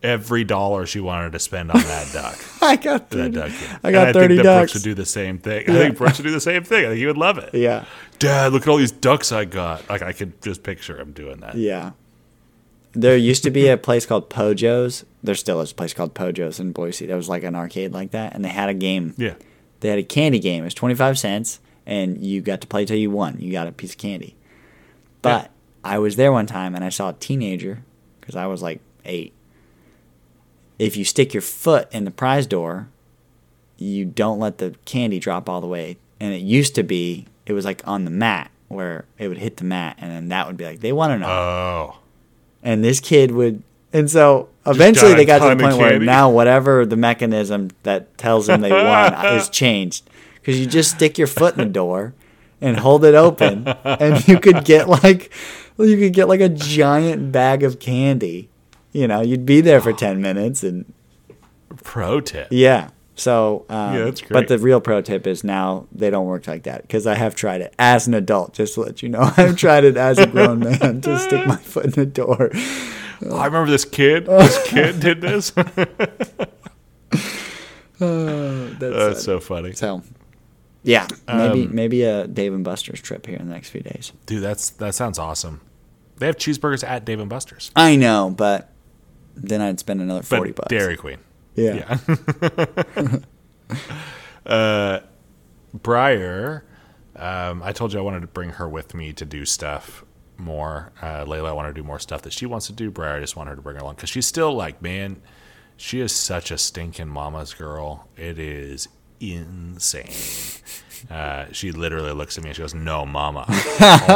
every dollar she wanted to spend on that duck. I got That duck. I And got I 30 think that Brooks would do the same thing. I think Brooks would do the same thing. I think he would love it. Yeah. Dad, look at all these ducks I got. Like I could just picture him doing that. Yeah. There used to be a place called Pojo's. There still is a place called Pojo's in Boise. That was like an arcade like that, and they had a game. Yeah. They had a candy game. It was twenty five cents, and you got to play till you won. You got a piece of candy. But Yeah. I was there one time, and I saw a teenager because I was like eight. If you stick your foot in the prize door, you don't let the candy drop all the way. And it used to be, it was like on the mat where it would hit the mat, and then that would be like they want to know Oh. and this kid would and so eventually they got to the point where now whatever the mechanism that tells them they won is changed because you just stick your foot in the door and hold it open and you could get like well, you could get like a giant bag of candy you know you'd be there for 10 minutes and Pro tip. yeah so um, Yeah, that's but the real pro tip is now they don't work like that because i have tried it as an adult just to let you know i've tried it as a grown man to stick my foot in the door Oh, I remember this kid. This kid did this. That's, That's so funny, so. Yeah, maybe Um, maybe a Dave and Buster's trip here in the next few days. dude. That's that sounds awesome. They have cheeseburgers at Dave and Buster's, I know, but then I'd spend another but forty bucks. Dairy Queen. yeah. Yeah. uh, Briar, um, I told you I wanted to bring her with me to do stuff more. Uh, Layla, I want her to do more stuff that she wants to do. Briar, I just want her to bring her along because she's still like, man, she is such a stinking mama's girl. It is insane. Uh, she literally looks at me and she goes, "No, mama," all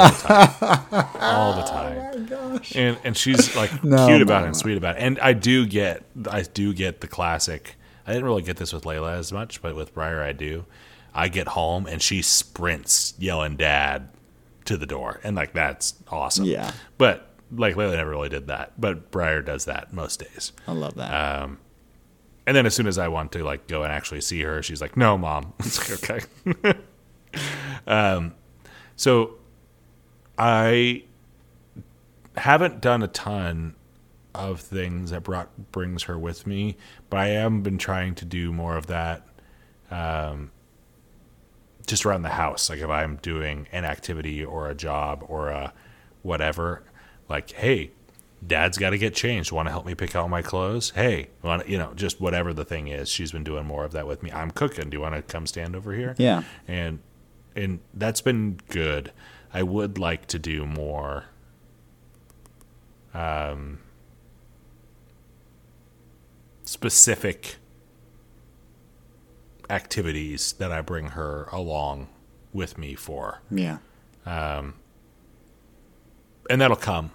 the time, all the time. And and she's like No, cute about it and sweet about it. And I do get I do get the classic I didn't really get this with Layla as much, but with Briar I do. I get home and she sprints yelling dad to the door. And like that's awesome. Yeah. But like Layla never really did that. But Briar does that most days. I love that. Um and then as soon as I want to like go and actually see her, she's like, "No, mom." It's like, okay. um, so I haven't done a ton of things that brought brings her with me, but I am been trying to do more of that. Um, just around the house, like if I'm doing an activity or a job or a whatever, like, hey, dad's got to get changed. Want to help me pick out my clothes? Hey, want you know, just whatever the thing is. She's been doing more of that with me. I'm cooking. Do you want to come stand over here? Yeah. And and that's been good. I would like to do more um specific activities that I bring her along with me for yeah. and that'll come.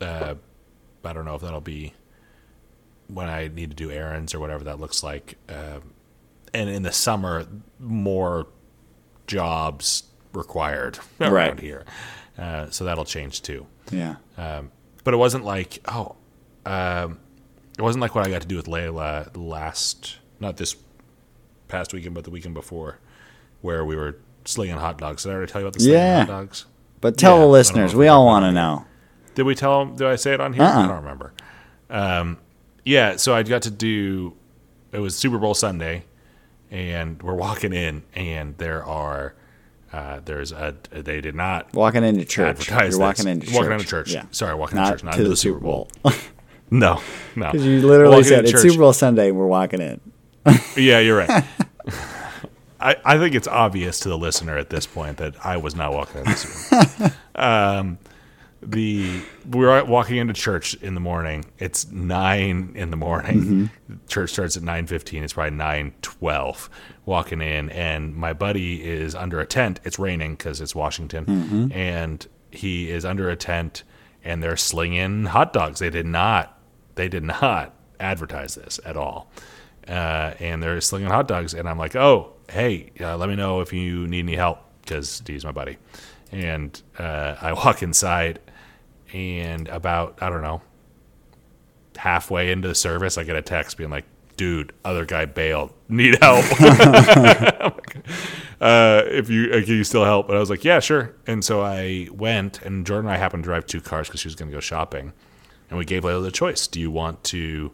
Uh, I don't know if that'll be when I need to do errands or whatever that looks like. Um and in the summer, more jobs required around Right. here, uh, so that'll change too. Yeah. But it wasn't like oh, um, it wasn't like what I got to do with Layla last, not this past weekend, but the weekend before, where we were slinging hot dogs. Did I already tell you about the slinging Yeah. hot dogs? But tell Yeah, the listeners, we all want to know. Did we tell him? Did I say it on here? Uh-uh. I don't remember. Um, yeah, so I got to do. It was Super Bowl Sunday, and we're walking in, and there are. Uh, there's a. They did not Walking into church. You're walking this. into church. Walking into church. Yeah. Sorry, walking Not into church, not to the Super Bowl. No, no. Because you literally Walking said it's church. Super Bowl Sunday. We're walking in. Yeah, you're right. I, I think it's obvious to the listener at this point that I was not walking into the Super Bowl. um, the we were walking into church in the morning. It's nine in the morning. Church starts at nine fifteen. It's probably nine twelve. Walking in, and my buddy is under a tent. It's raining because it's Washington, and he is under a tent, and they're slinging hot dogs. They did not. They did not advertise this at all. Uh, and they're slinging hot dogs, and I'm like, oh, hey, uh, let me know if you need any help because he's my buddy. And uh, I walk inside, and about I don't know, halfway into the service, I get a text being like, "Dude, other guy bailed. Need help? uh, if you uh, can you still help?" And I was like, "Yeah, sure." And so I went, and Jordan and I happened to drive two cars because she was going to go shopping, and we gave Layla the choice: Do you want to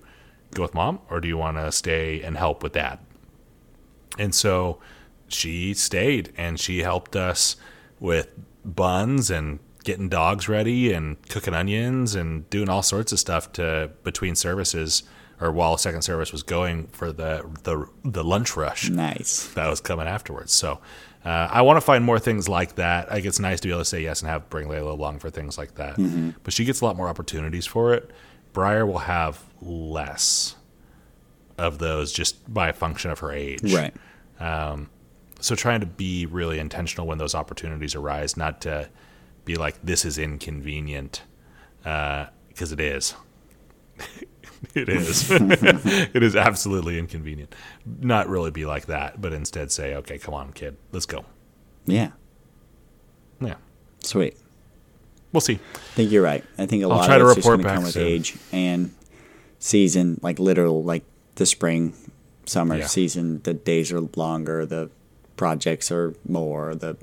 go with mom, or do you want to stay and help with dad? And so she stayed and she helped us with buns and getting dogs ready and cooking onions and doing all sorts of stuff to between services or while second service was going for the the, the lunch rush Nice. that was coming afterwards. So uh, I want to find more things like that. Like it's nice to be able to say yes and have bring Layla along for things like that. But she gets a lot more opportunities for it. Briar will have less of those just by a function of her age. Right. So trying to be really intentional when those opportunities arise, not to be like this is inconvenient, uh, because it is. it is. it is absolutely inconvenient. Not really be like that, but instead say, "Okay, come on, kid, let's go." Yeah. Yeah, Sweet. we'll see. I think you're right. I think a I'll lot try of it's just going to come with soon. age and season, like literal, like the spring, summer Yeah. season. The days are longer. The projects are more. The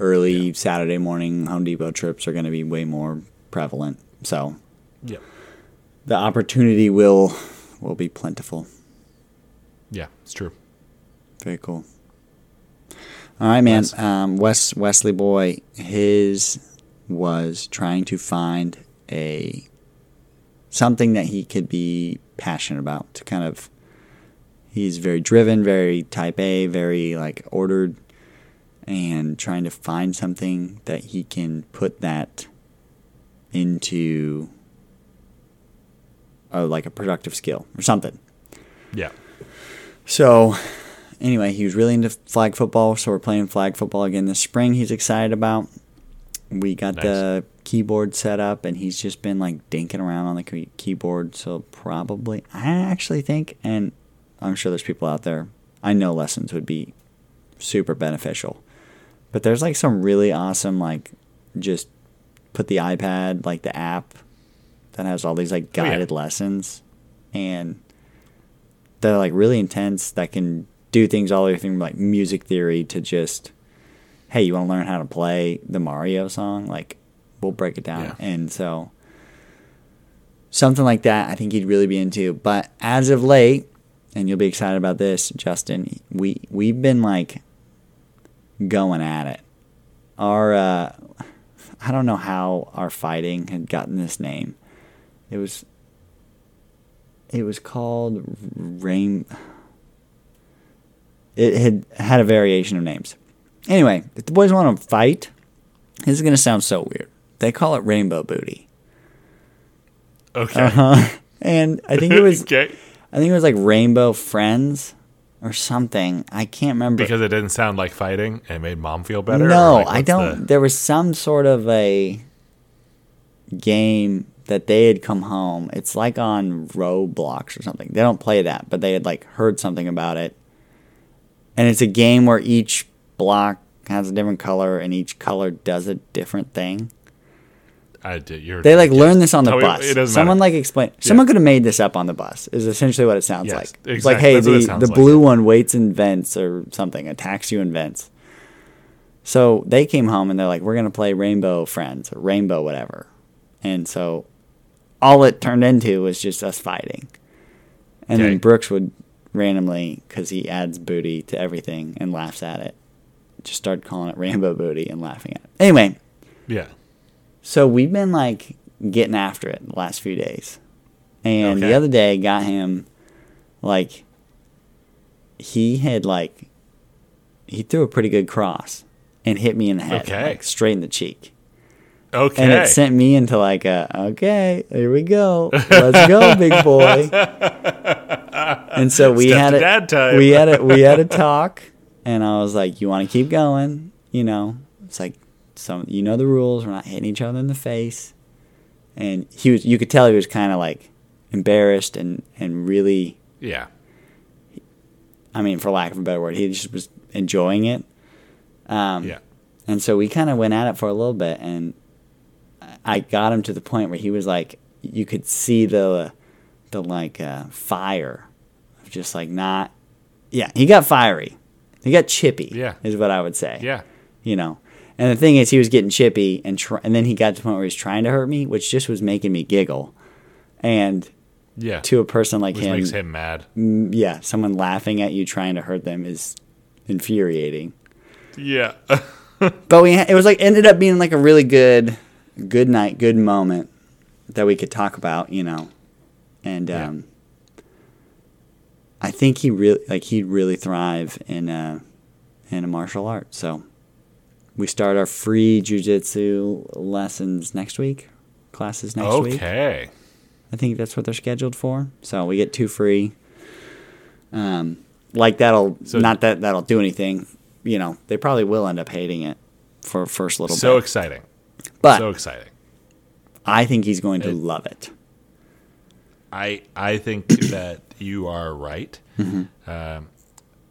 early Saturday morning Home Depot trips are going to be way more prevalent. So Yeah, the opportunity will will be plentiful. yeah, it's true. Very cool. All right, man. Wes. Um, Wes Wesley boy, his was trying to find a something that he could be passionate about. To kind of, he's very driven, very type A, very like ordered, and trying to find something that he can put that into, uh, like a productive skill or something. Yeah, So, anyway, he was really into flag football, so we're playing flag football again this spring. He's excited about. We got Nice. the keyboard set up, and he's just been like dinking around on the key- keyboard. So probably, I actually think, and I'm sure there's people out there. I know lessons would be super beneficial, but there's like some really awesome like just put the iPad like the app that has all these like Oh, yeah. guided lessons, and they're like really intense that can do things all the way from like music theory to just hey you want to learn how to play the mario song like we'll break it down Yeah. and so something like that i think he'd really be into but as of late and you'll be excited about this justin we we've been like going at it. Our uh i don't know how our fighting had gotten this name. It was it was called rain it had had a variation of names. Anyway if the boys want to fight this is going to sound so weird. They call it rainbow booty. Okay. uh-huh. And i think it was okay. i think it was like rainbow friends or something. I can't remember. Because it didn't sound like fighting it made mom feel better? no like, i don't the- there was some sort of a game that they had come home. It's like on roblox or something. They don't play that but they had like heard something about it. And it's a game where each block has a different color and each color does a different thing I did. You're, they like learn this on the oh, Tell bus. It doesn't someone matter. like explain someone could have made this up on the bus is essentially what it sounds Yes, like. It's like hey That's the, the like, blue one waits in vents or something attacks you in vents. So they came home and they're like we're gonna play rainbow friends or rainbow whatever. And so all it turned into was just us fighting. And Okay. then brooks would randomly because he adds booty to everything and laughs at it just start calling it rainbow booty and laughing at it. Anyway. Yeah. So we've been like getting after it the last few days. And the other day got him like he had like he threw a pretty good cross and hit me in the head, Okay. like straight in the cheek. Okay. And it sent me into like a okay, here we go. Let's go, big boy. And so we Step had to a dad time. we had a we had a talk and I was like, You wanna keep going? You know. It's like some you know the rules, we're not hitting each other in the face. And he was you could tell he was kinda like embarrassed and, and really yeah. I mean, for lack of a better word, he just was enjoying it. Um, Yeah. And so we kind of went at it for a little bit, and I got him to the point where he was like, you could see the, the like uh, fire, of just like not, yeah, he got fiery, he got chippy, Yeah. is what I would say, Yeah. you know. And the thing is, he was getting chippy, and tr- and then he got to the point where he was trying to hurt me, which just was making me giggle. And Yeah. to a person like Which him, makes him mad. mm, yeah, someone laughing at you trying to hurt them is infuriating. Yeah. But we ha- it was like ended up being like a really good good night, good moment that we could talk about, you know. And Yeah. um I think he really like he'd really thrive in a in a martial art. So we start our free jujitsu lessons next week. Classes next week. okay. I think that's what they're scheduled for. So we get two free. Um, like that'll So- not that that'll do anything. You know, they probably will end up hating it for first little So bit. exciting. But so exciting. I think he's going to It- love it. I I think that you are right. Um,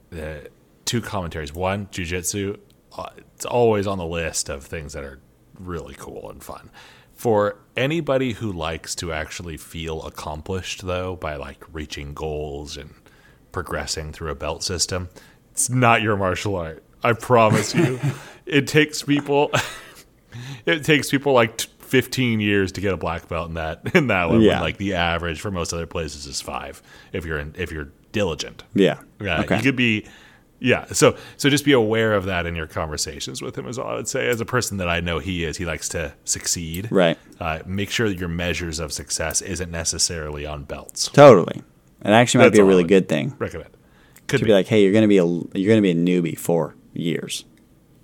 the two commentaries. One, jujitsu. Uh, it's always on the list of things that are really cool and fun. For anybody who likes to actually feel accomplished, though, by like reaching goals and progressing through a belt system, it's not your martial art. I promise you. it takes people. it takes people like t- 15 years to get a black belt in that in that one. Yeah. like the average for most other places is five if you're in, if you're diligent. Yeah. Yeah, okay. you could be. Yeah, so so just be aware of that in your conversations with him. Is all I would say. As a person that I know he is, he likes to succeed. right. Uh, make sure that your measures of success isn't necessarily on belts. Totally. It actually might That's be a really good thing Recommend. Could to be. be like, hey, you're gonna be a you're gonna be a newbie for years.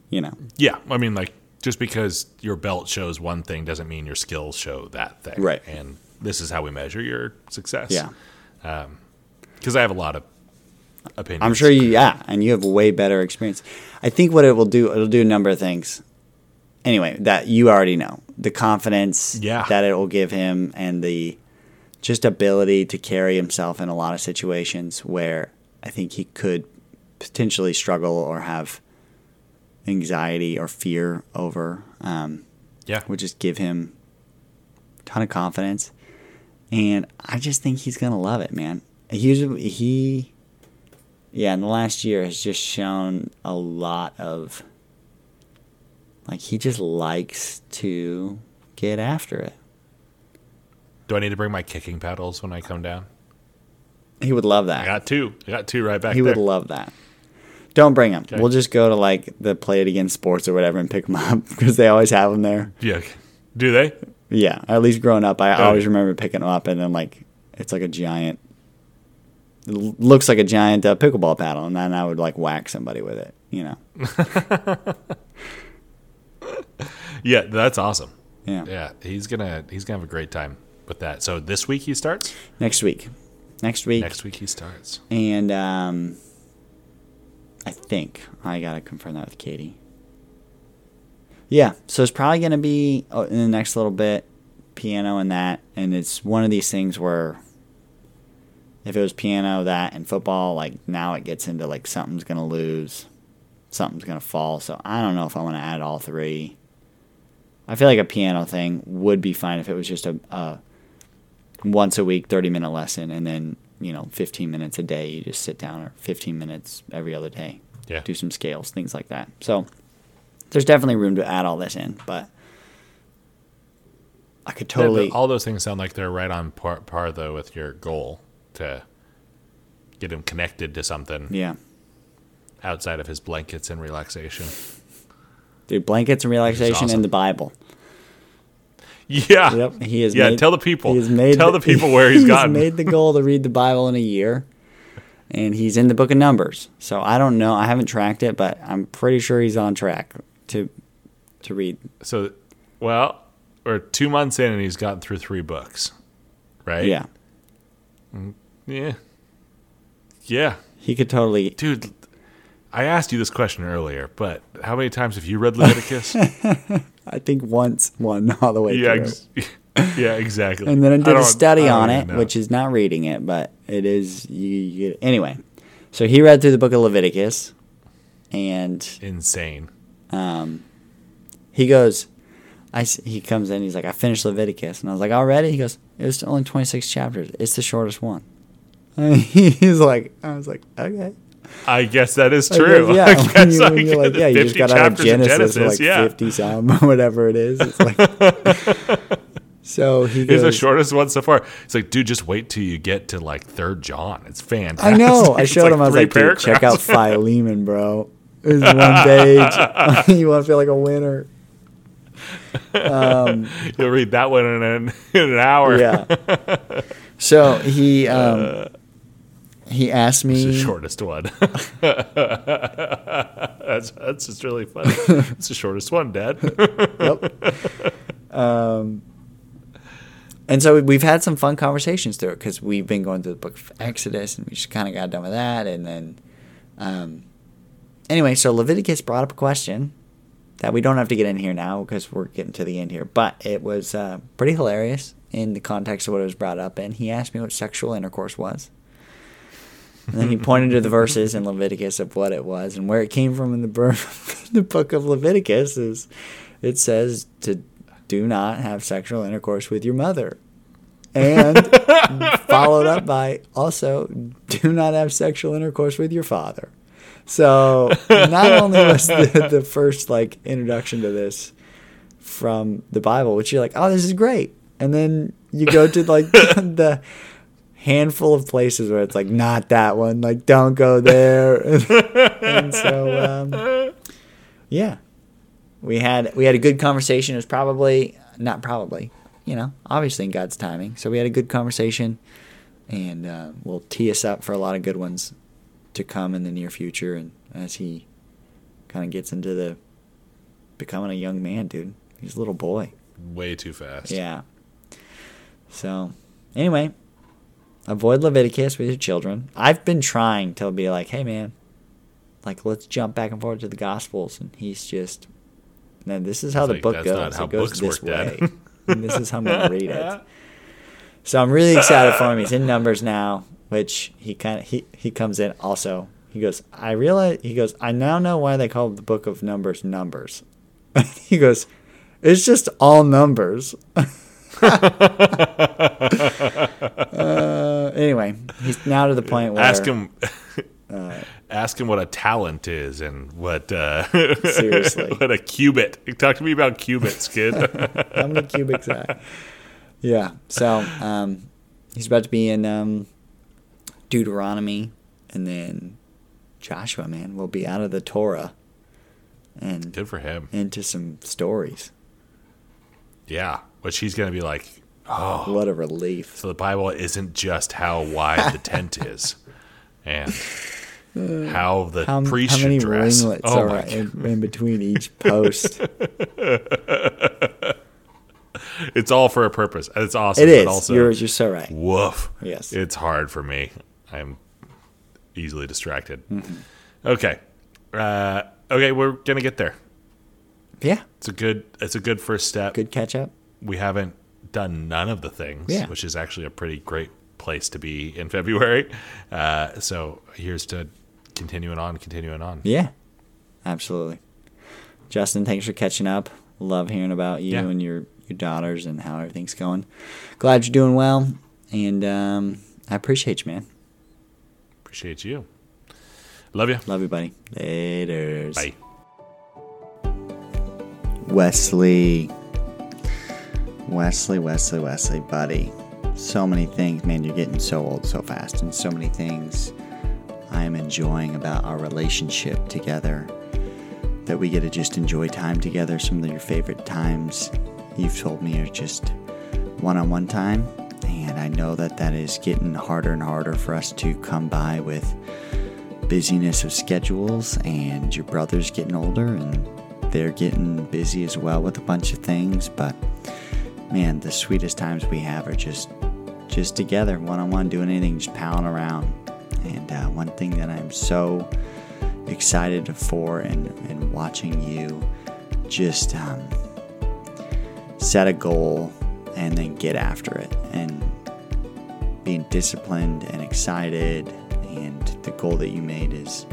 You know. Yeah, I mean, like just because your belt shows one thing doesn't mean your skills show that thing. Right. And this is how we measure your success. Yeah. Because I have a lot of opinions. I'm sure you, yeah, and you have a way better experience. I think what it will do, it'll do a number of things. anyway, that you already know the confidence Yeah. that it will give him and the just ability to carry himself in a lot of situations where I think he could potentially struggle or have anxiety or fear over. Um, Yeah. would just give him a ton of confidence. And I just think he's gonna love it, man. He's he, yeah, in the last year has just shown a lot of like he just likes to get after it. Do I need to bring my kicking paddles when I come down? He would love that. I got two. I got two right back he there. would love that. Don't bring him. Okay. We'll just go to like the Play It Again Sports or whatever and pick them up because they always have them there. yeah. Do they? Yeah, at least growing up, I Oh, always remember picking them up, and then like it's like a giant. Looks like a giant uh, pickleball paddle, and then I would like whack somebody with it. You know. Yeah, that's awesome. Yeah. Yeah, he's gonna he's gonna have a great time with that. So this week he starts. Next week. Next week. Next week he starts. And um, I think I gotta confirm that with Katie. Yeah, so it's probably gonna be oh, in the next little bit, piano and that, and it's one of these things where if it was piano, that, and football, like now it gets into like something's gonna lose, something's gonna fall. So I don't know if I want to add all three. I feel like a piano thing would be fine if it was just a, a once a week 30 minute lesson and then you know 15 minutes a day you just sit down or 15 minutes every other day Yeah. do some scales things like that so there's definitely room to add all this in but i could Yeah, totally all those things sound like they're right on par, par though with your goal to get him connected to something yeah outside of his blankets and relaxation. dude blankets and relaxation awesome. and the bible Yeah. yep he has Yeah, made, tell the people. he has made Tell the people where he's he's gotten. made the goal to read the bible in a year and he's in the book of numbers so i don't know i haven't tracked it but i'm pretty sure he's on track to to read So, well, we're two months in and he's gotten through three books, right? yeah mm, Yeah. Yeah. he could totally Dude, I asked you this question earlier, but how many times have you read Leviticus? I think once one all the way yeah, through. ex- yeah, exactly. and then I did a study on it, know. which is not reading it, but it is you, you anyway. So he read through the book of Leviticus, and insane. um, he goes, I he comes in, he's like, I finished Leviticus, and I was like, already? He goes, it was only twenty six chapters. It's the shortest one. He's like, I was like, okay. I guess that is I true. guess, yeah, I when, guess you, when you're like, yeah, you just got out of Genesis, for like yeah. fifty some, whatever it is. It's like, so he goes. the shortest one so far. It's like, dude, just wait till you get to like Third John. It's fantastic. I know. I showed him. I was like, dude, check out. Philemon, bro. It's one page. you want to feel like a winner. You'll read that one in an, in an hour. Yeah. So he um, he asked It's the me. shortest one. that's that's just really funny. It's the shortest one, Dad. Yep. Um, and so we've had some fun conversations through it because we've been going through the book of Exodus and we just kind of got done with that. And then, um, anyway, so Leviticus brought up a question that we don't have to get in here now because we're getting to the end here, but it was uh, pretty hilarious in the context of what it was brought up in. He asked me what sexual intercourse was. And then he pointed to the verses in Leviticus of what it was and where it came from in the, bur- the book of Leviticus is it says to do not have sexual intercourse with your mother. And followed up by also do not have sexual intercourse with your father. So not only was the, the first like introduction to this from the Bible, which you're like, oh, this is great. And then you go to like the handful of places where it's like, not that one, like don't go there. and so um, yeah, we had we had a good conversation. It was probably not probably, you know, obviously in God's timing. So we had a good conversation, and uh, we'll tee us up for a lot of good ones to come in the near future. And as he kind of gets into the becoming a young man, dude, he's a little boy. Way too fast. Yeah. So, anyway, avoid Leviticus with your children. I've been trying to be like, hey, man, like, let's jump back and forth to the Gospels. And he's just, Now, this is how the like, book goes. it goes this way. and this is how I'm going to read it. So I'm really excited for him. He's in numbers now, which he kind of he he comes in also. He goes, I realize. He goes, I now know why they call the book of Numbers numbers. he goes, it's just all numbers. uh, anyway, he's now to the point where Ask him. Uh, ask him what a talent is and what uh, Seriously. what a cubit. Talk to me about cubits, kid. how many cubits are. Yeah. So um, he's about to be in um, Deuteronomy, and then Joshua, man, will be out of the Torah and Good for him. into some stories. Yeah, which he's gonna be like. Oh, What a relief. so the Bible isn't just how wide the tent is, and how the How, priest how many should dress. ringlets oh are in, in between each post? It's all for a purpose. It's awesome. It is. Also, you're, you're so right. woof. Yes. It's hard for me. I'm easily distracted. Mm-hmm. Okay. Uh, okay, we're gonna get there. Yeah. It's a good. It's a good first step. Good catch up. We haven't done none of the things, Yeah. which is actually a pretty great place to be in February. Uh, so here's to continuing on, continuing on. Yeah. Absolutely. Justin, thanks for catching up. Love hearing about you Yeah. and your, your daughters and how everything's going. Glad you're doing well. And um, I appreciate you, man. Appreciate you. Love you. Love you, buddy. Later. Bye. Wesley. Wesley, Wesley, Wesley, buddy. So many things, man. You're getting so old so fast, and so many things I am enjoying about our relationship together. That we get to just enjoy time together. Some of your favorite times you've told me are just one on one time. And I know that that is getting harder and harder for us to come by with busyness of schedules and your brother's getting older and they're getting busy as well with a bunch of things but man the sweetest times we have are just just together one-on-one doing anything just palling around. And uh, one thing that i'm so excited for and, and watching you just um, set a goal and then get after it. And being disciplined and excited and the goal that you made is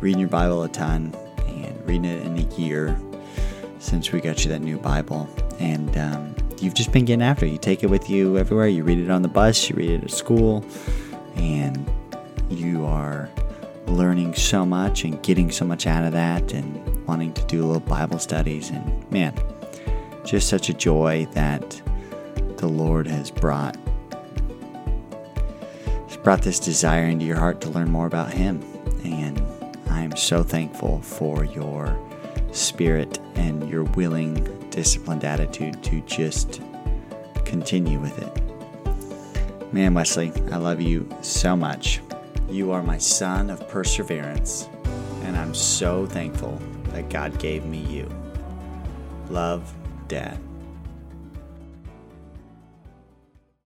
reading your bible a ton reading it in a year since we got you that new bible. And um, you've just been getting after it. You take it with you everywhere. You read it on the bus. You read it at school. And you are learning so much and getting so much out of that and wanting to do a little bible studies. And man just such a joy that the lord has brought has brought this desire into your heart to learn more about Him. And am so thankful for your spirit and your willing, disciplined attitude to just continue with it. Man, Wesley, I love you so much. You are my son of perseverance, and I'm so thankful that God gave me you. Love, Dad.